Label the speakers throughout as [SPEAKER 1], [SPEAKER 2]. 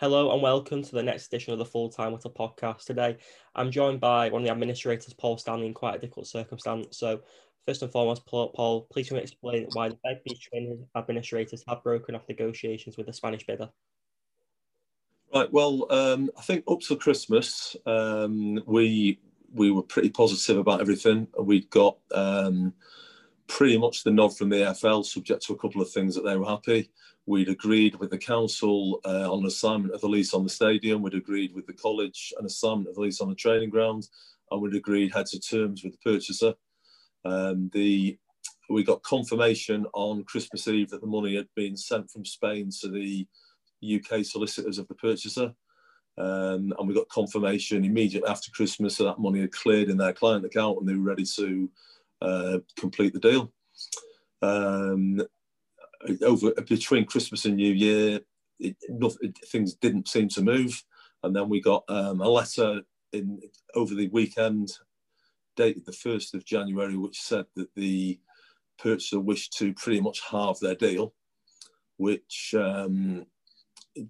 [SPEAKER 1] Hello and welcome to the next edition of the Full Time Whittle podcast. Today, I'm joined by one of the administrators, Paul Stanley, in quite a difficult circumstance. So, first and foremost, Paul, please can you explain why the Begbies administrators have broken off negotiations with the Spanish bidder?
[SPEAKER 2] Right. Well, um, I think up till Christmas, um, we we were pretty positive about everything. We'd got um, pretty much the nod from the EFL, subject to a couple of things that they were happy. We'd agreed with the council uh, on an assignment of the lease on the stadium. We'd agreed with the college an assignment of the lease on the training ground, and we'd agreed heads of terms with the purchaser. Um, the we got confirmation on Christmas Eve that the money had been sent from Spain to the UK solicitors of the purchaser. Um, and we got confirmation immediately after Christmas that that money had cleared in their client account and they were ready to uh, complete the deal. Um, over between Christmas and New Year, it, it, things didn't seem to move, and then we got um, a letter in over the weekend, dated the first of January, which said that the purchaser wished to pretty much halve their deal, which um,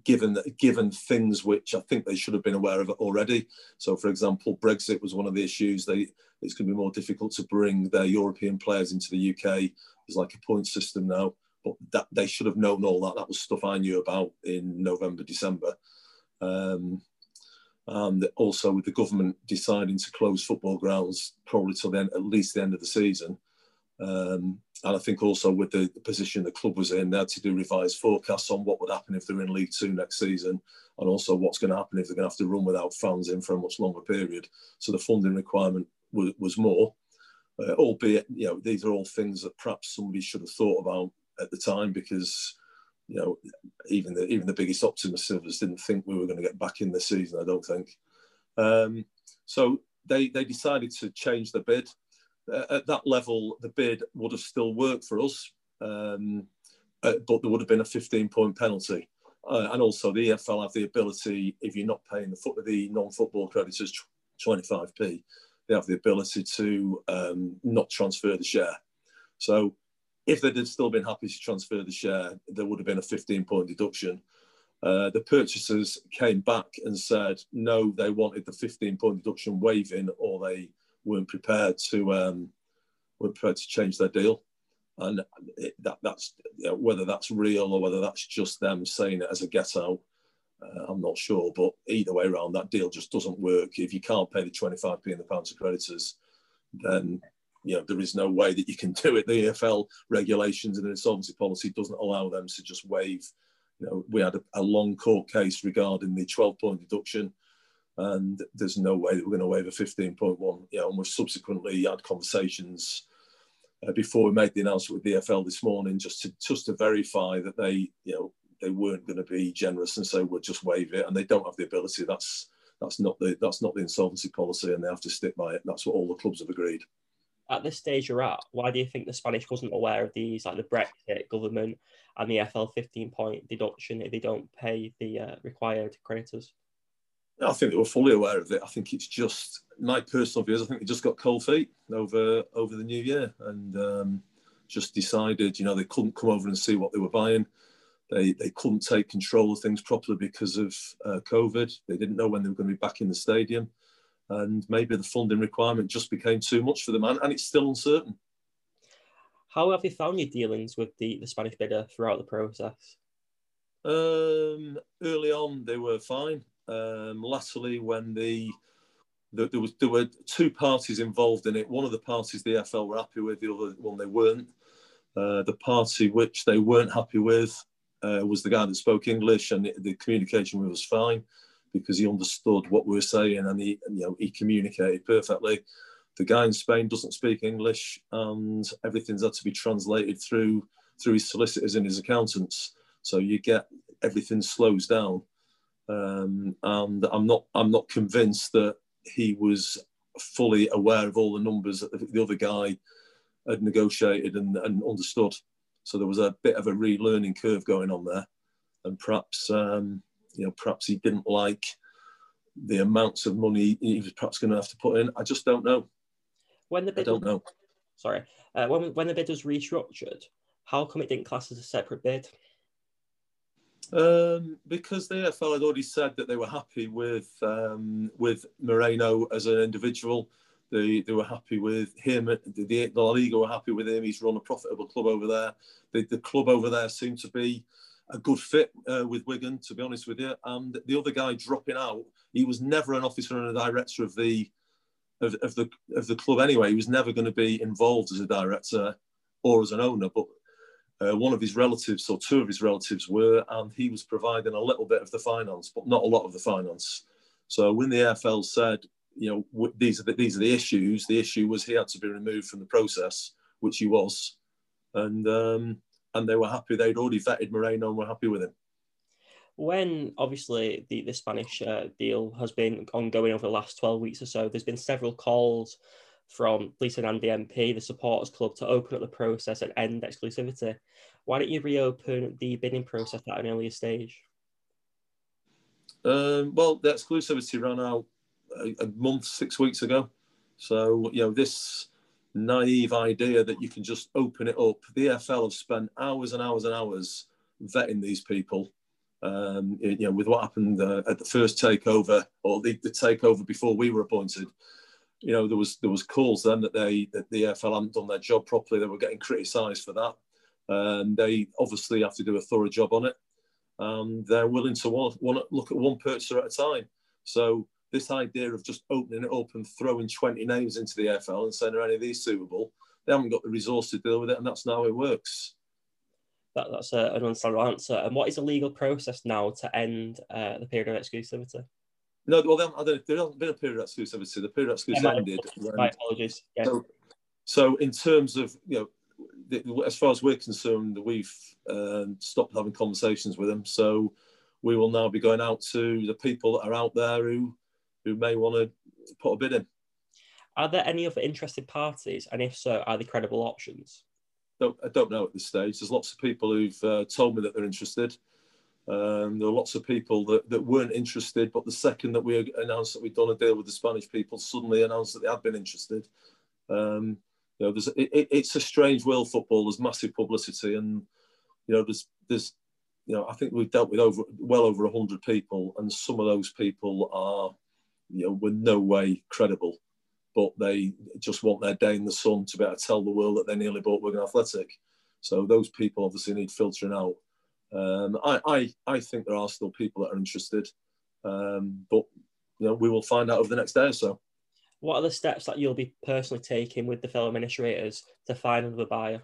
[SPEAKER 2] given given things which I think they should have been aware of already. So, for example, Brexit was one of the issues. They it's going to be more difficult to bring their European players into the UK. There's like a point system now, but that they should have known all that. That was stuff I knew about in November, December. Um, and also with the government deciding to close football grounds probably till then at least the end of the season. Um, and I think also with the, the, position the club was in, they had to do revised forecasts on what would happen if they're in League Two next season, and also what's going to happen if they're going to have to run without fans in for a much longer period. So the funding requirement was, was more, uh, albeit you know these are all things that perhaps somebody should have thought about at the time because you know even the even the biggest optimist Silvers didn't think we were going to get back in this season. I don't think. Um, so they they decided to change the bid uh, at that level, the bid would have still worked for us, um, uh, but there would have been a 15 point penalty. Uh, and also, the EFL have the ability, if you're not paying the, foot, the non football creditors 25p, they have the ability to um, not transfer the share. So, if they'd have still been happy to transfer the share, there would have been a 15 point deduction. Uh, the purchasers came back and said no, they wanted the 15 point deduction waiving, or they weren't prepared to um, weren't prepared to change their deal, and it, that that's you know, whether that's real or whether that's just them saying it as a get out. Uh, I'm not sure, but either way around, that deal just doesn't work. If you can't pay the 25p in the pound to creditors, then you know there is no way that you can do it. The EFL regulations and the insolvency policy doesn't allow them to just waive. You know, we had a, a long court case regarding the 12 point deduction and there's no way that we're going to waive a 15.1. You know, and we subsequently had conversations uh, before we made the announcement with the EFL this morning, just to just to verify that they, you know, they weren't going to be generous and say we'll just waive it, and they don't have the ability. That's that's not the that's not the insolvency policy, and they have to stick by it. That's what all the clubs have agreed.
[SPEAKER 1] At this stage you're at, why do you think the Spanish wasn't aware of these, like the Brexit government and the FL 15 point deduction if they don't pay the uh, required creditors?
[SPEAKER 2] I think they were fully aware of it. I think it's just my personal views. I think they just got cold feet over over the new year and um, just decided, you know, they couldn't come over and see what they were buying. They they couldn't take control of things properly because of uh, COVID. They didn't know when they were going to be back in the stadium, and maybe the funding requirement just became too much for them, and, and it's still uncertain.
[SPEAKER 1] How have you found your dealings with the, the Spanish bidder throughout the process?
[SPEAKER 2] Um, early on, they were fine. Um, latterly, when the, the, there was there were two parties involved in it. One of the parties the EFL were happy with, the other one they weren't. Uh, the party which they weren't happy with uh, was the guy that spoke English, and the, the communication was fine because he understood what we were saying and he you know he communicated perfectly. The guy in Spain doesn't speak English, and everything's had to be translated through through his solicitors and his accountants. So you get everything slows down um, and I'm not I'm not convinced that he was fully aware of all the numbers that the other guy had negotiated and, and understood. So there was a bit of a relearning curve going on there, and perhaps um, you know perhaps he didn't like the amounts of money he was perhaps going to have to put in. I just don't know.
[SPEAKER 1] When the bid
[SPEAKER 2] I don't know.
[SPEAKER 1] Sorry, uh, when when the bid was restructured, how come it didn't class as a separate bid?
[SPEAKER 2] Um, because the EFL had already said that they were happy with um, with Moreno as an individual. They, they were happy with him. The, the, the Liga were happy with him. He's run a profitable club over there. The, the club over there seemed to be a good fit uh, with Wigan, to be honest with you. And the other guy dropping out, he was never an officer and a director of the of, of the of the club anyway. He was never going to be involved as a director or as an owner. But uh, one of his relatives or two of his relatives were, and he was providing a little bit of the finance, but not a lot of the finance. So when the EFL said, you know, these are the, these are the issues, the issue was he had to be removed from the process, which he was, and um, and they were happy. They'd already vetted Moreno and were happy with him.
[SPEAKER 1] When obviously the the Spanish uh, deal has been ongoing over the last twelve weeks or so, there's been several calls from Lisa Nandy MP, the supporters club, to open up the process and end exclusivity. Why don't you reopen the bidding process at an earlier stage?
[SPEAKER 2] Um, well, the exclusivity ran out a, a, month, six weeks ago. So, you know, this naive idea that you can just open it up, the EFL have spent hours and hours and hours vetting these people. Um, you know, with what happened uh, at the first takeover or the, the takeover before we were appointed, you know, there was there was calls then that they that the EFL hadn't done their job properly. They were getting criticised for that. And they obviously have to do a thorough job on it. And they're willing to want, to look at one purchaser at a time. So this idea of just opening it up and throwing 20 names into the EFL and saying, are any of these suitable? They haven't got the resource to deal with it, and that's now it works.
[SPEAKER 1] That, that's a, an understandable answer. And what is the legal process now to end uh, the period of exclusivity?
[SPEAKER 2] No, well, there hasn't been a period of exclusivity. The period of exclusivity ended.
[SPEAKER 1] My apologies. Yeah.
[SPEAKER 2] So, so, in terms of you know, the, as far as we're concerned, we've uh, stopped having conversations with them. So we will now be going out to the people that are out there who who may want to put a bid in.
[SPEAKER 1] Are there any other interested parties, and if so, are they credible options?
[SPEAKER 2] Don't, I don't know at this stage. There's lots of people who've uh, told me that they're interested. Um, there were lots of people that, that weren't interested, but the second that we announced that we'd done a deal with the Spanish people, suddenly announced that they had been interested. Um, you know, there's it, it's a strange world football. There's massive publicity, and you know, there's there's you know, I think we've dealt with over well over hundred people, and some of those people are, you know, were no way credible, but they just want their day in the sun to be able to tell the world that they nearly bought Wigan Athletic. So those people obviously need filtering out. Um, I, I, I think there are still people that are interested, um, but you know, we will find out over the next day or so.
[SPEAKER 1] What are the steps that you'll be personally taking with the fellow administrators to find another buyer?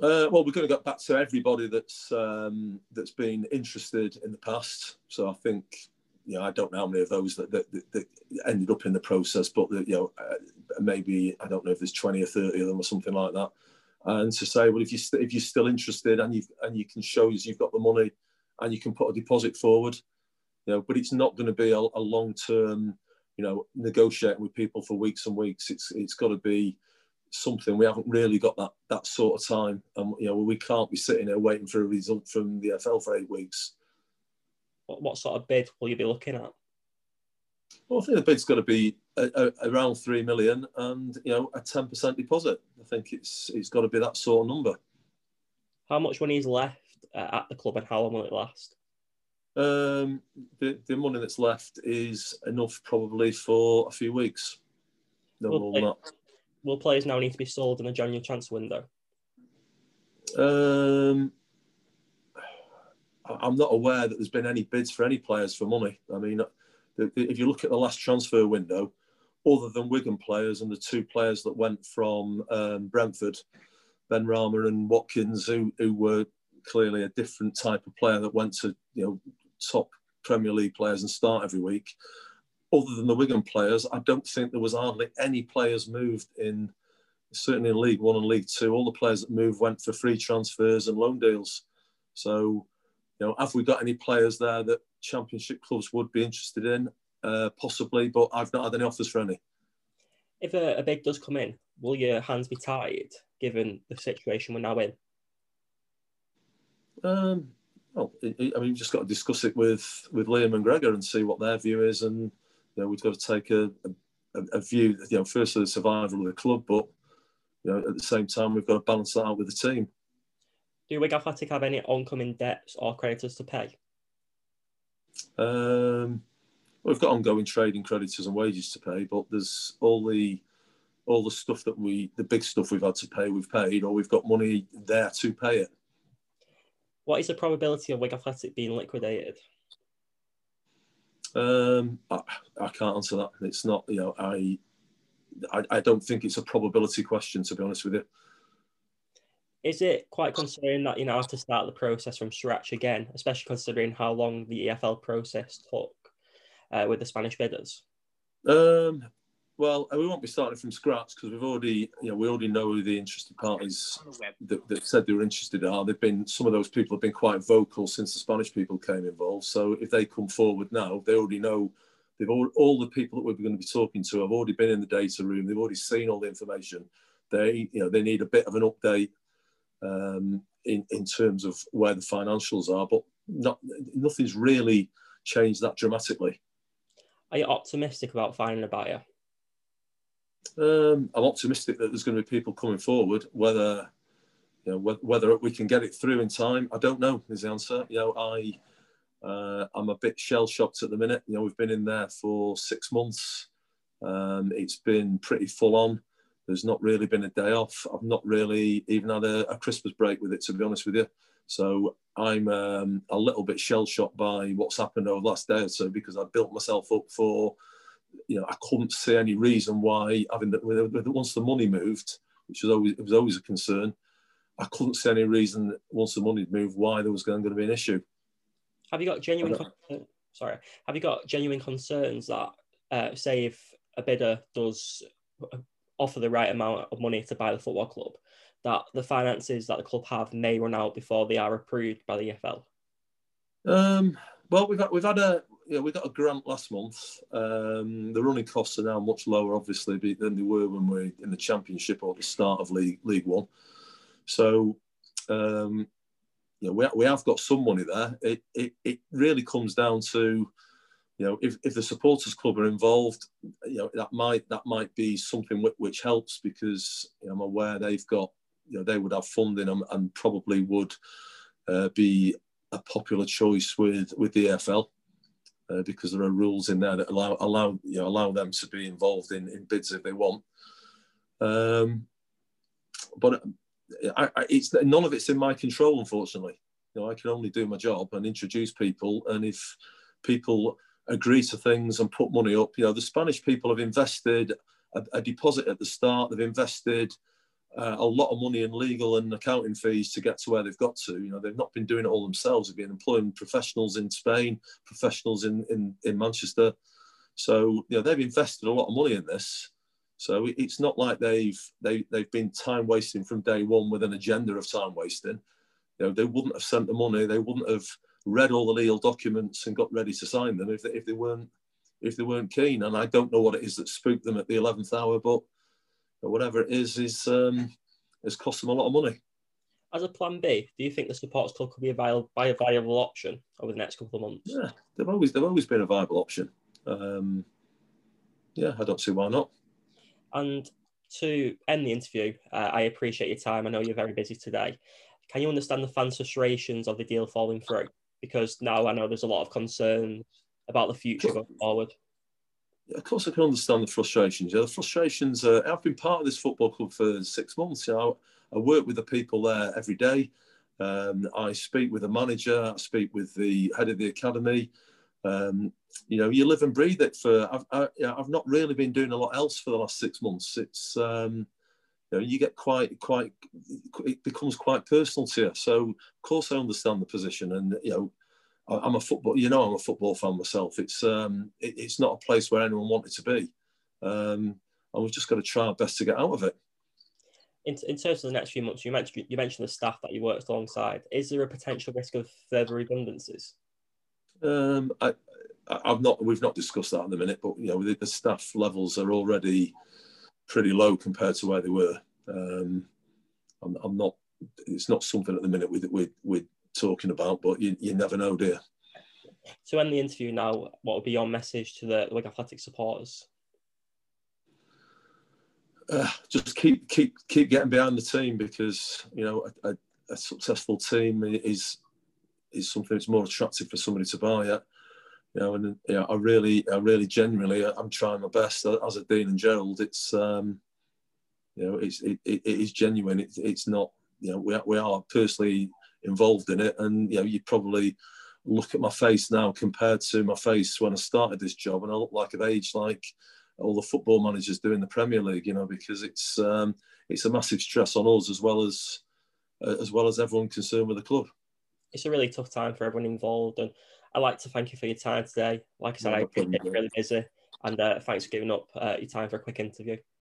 [SPEAKER 2] Uh, well, we're going to get back to everybody that's um, that's been interested in the past. So I think, you know, I don't know how many of those that, that, that, that ended up in the process, but you know, uh, maybe I don't know if there's twenty or thirty of them or something like that and to say, well, if you st- if you're still interested and you and you can show us you've got the money and you can put a deposit forward, you know, but it's not going to be a, a long term, you know, negotiating with people for weeks and weeks. It's it's got to be something we haven't really got that that sort of time, and you know, we can't be sitting there waiting for a result from the FL for eight weeks.
[SPEAKER 1] What, what sort of bid will you be looking at?
[SPEAKER 2] Well, I think the bid's got to be a, a, around three million, and you know a ten percent deposit. I think it's it's got to be that sort of number.
[SPEAKER 1] How much money is left uh, at the club, and how long will it last?
[SPEAKER 2] Um, the the money that's left is enough probably for a few weeks. No will, play,
[SPEAKER 1] will players now need to be sold in the January transfer window?
[SPEAKER 2] Um, I'm not aware that there's been any bids for any players for money. I mean, if you look at the last transfer window, other than Wigan players and the two players that went from um, Brentford, Benrahma and Watkins, who, who were clearly a different type of player that went to you know top Premier League players and start every week. Other than the Wigan players, I don't think there was hardly any players moved in certainly in League One and League Two. All the players that moved went for free transfers and loan deals. So, you know, have we got any players there that Championship clubs would be interested in? Uh, possibly, but I've not had any offers for any.
[SPEAKER 1] If a, a bid does come in, will your hands be tied given the situation we're now in?
[SPEAKER 2] Um, well, I mean, we've just got to discuss it with with Leam and Gregor and see what their view is, and you know, we've got to take a, a, a view. You know, firstly the survival of the club, but you know, at the same time, we've got to balance that out with the team.
[SPEAKER 1] Do Wigan Athletic have any oncoming debts or creditors to pay?
[SPEAKER 2] Um, we've got ongoing trading creditors and wages to pay, but there's all the all the stuff that we, the big stuff we've had to pay, we've paid, or we've got money there to pay it.
[SPEAKER 1] What is the probability of Wigan Athletic being liquidated?
[SPEAKER 2] Um, I, I, can't answer that. It's not, you know, I, I, I don't think it's a probability question, to be honest with you.
[SPEAKER 1] Is it quite concerning that you now have to start the process from scratch again, especially considering how long the EFL process took uh, with the Spanish bidders?
[SPEAKER 2] Um, well, we won't be starting from scratch because we've already, you know, we already know who the interested parties that, that, said they were interested are. They've been some of those people have been quite vocal since the Spanish people came involved. So if they come forward now, they already know. They've all, all the people that we're going to be talking to have already been in the data room. They've already seen all the information. They, you know, they need a bit of an update um, in in terms of where the financials are, but not nothing's really changed that dramatically.
[SPEAKER 1] Are you optimistic about finding a buyer?
[SPEAKER 2] Um, I'm optimistic that there's going to be people coming forward. Whether you know whether we can get it through in time, I don't know. Is the answer. You know, I uh, I'm a bit shell shocked at the minute. You know, we've been in there for six months. Um, it's been pretty full on. There's not really been a day off. I've not really even had a, a Christmas break with it, to be honest with you. So I'm um, a little bit shell shocked by what's happened over the last day or so because I built myself up for you know, I couldn't see any reason why having the, once the money moved, which was always it was always a concern. I couldn't see any reason once the money moved why there was going to be an issue.
[SPEAKER 1] Have you got genuine? Con- sorry, have you got genuine concerns that, uh, say, if a bidder does offer the right amount of money to buy the football club, that the finances that the club have may run out before they are approved by the EFL?
[SPEAKER 2] Um, well, we've had, we've had a yeah, we got a grant last month. Um, the running costs are now much lower, obviously, than they were when we were in the Championship or the start of League League One. So, um, you know, we, we have got some money there. It, it, it really comes down to, you know, if, if the supporters club are involved, you know, that might that might be something which, which helps because you know, I'm aware they've got, you know, they would have funding and, and probably would uh, be a popular choice with with the EFL. uh, because there are rules in there that allow allow you know allow them to be involved in, in bids if they want. Um, but I, I, it's none of it's in my control, unfortunately. You know, I can only do my job and introduce people, and if people agree to things and put money up, you know, the Spanish people have invested a, a deposit at the start. They've invested uh, a lot of money in legal and accounting fees to get to where they've got to. You know, they've not been doing it all themselves. They've been employing professionals in Spain, professionals in, in, in Manchester. So, you know, they've invested a lot of money in this. So it's not like they've they, they've been time wasting from day one with an agenda of time wasting. You know, they wouldn't have sent the money. They wouldn't have read all the legal documents and got ready to sign them if they, if they weren't if they weren't keen. And I don't know what it is that spooked them at the eleventh hour, but or whatever it is, is um, has cost them a lot of money.
[SPEAKER 1] As a plan B, do you think the supporters club could be a viable, a viable option over the next couple of months?
[SPEAKER 2] Yeah, they've always they've always been a viable option. Um, yeah, I don't see why not.
[SPEAKER 1] And to end the interview, uh, I appreciate your time. I know you're very busy today. Can you understand the fans' frustrations of the deal falling through? Because now I know there's a lot of concern about the future going forward
[SPEAKER 2] of course, I can understand the frustrations. Yeah, the frustrations. Uh, I've been part of this football club for six months. You know, I work with the people there every day. Um, I speak with the manager. I speak with the head of the academy. Um, you know, you live and breathe it. For I've, I, have not really been doing a lot else for the last six months. It's um, you know, you get quite quite it becomes quite personal to you. So of course, I understand the position, and you know, I'm a football, you know, I'm a football fan myself. It's um, it, it's not a place where anyone wanted to be, um, and we've just got to try our best to get out of it.
[SPEAKER 1] In, in terms of the next few months, you mentioned you mentioned the staff that you worked alongside. Is there a potential risk of further redundancies?
[SPEAKER 2] Um, I, I've not, we've not discussed that at the minute, but you know, the, the staff levels are already pretty low compared to where they were. Um, I'm, I'm not, it's not something at the minute we, we, we talking about, but you, you never know, dear.
[SPEAKER 1] To end the interview now, what would be your message to the Wigan Athletic supporters?
[SPEAKER 2] Uh, just keep keep keep getting behind the team because you know a successful team is is something that's more attractive for somebody to buy. Yeah, you know, and yeah, I really, I really, genuinely, I'm trying my best as a Dean and Gerald. It's um, you know, it's it, it is genuine. It, it's not you know, we are, we are personally involved in it, and you know, you probably look at my face now compared to my face when I started this job, and I look like an age like all the football managers do in the Premier League, you know, because it's um, it's a massive stress on us as well as uh, as well as everyone concerned with the club.
[SPEAKER 1] It's a really tough time for everyone involved, and I'd like to thank you for your time today. Like I said, no I appreciate you're really busy, and uh, thanks for giving up uh, your time for a quick interview.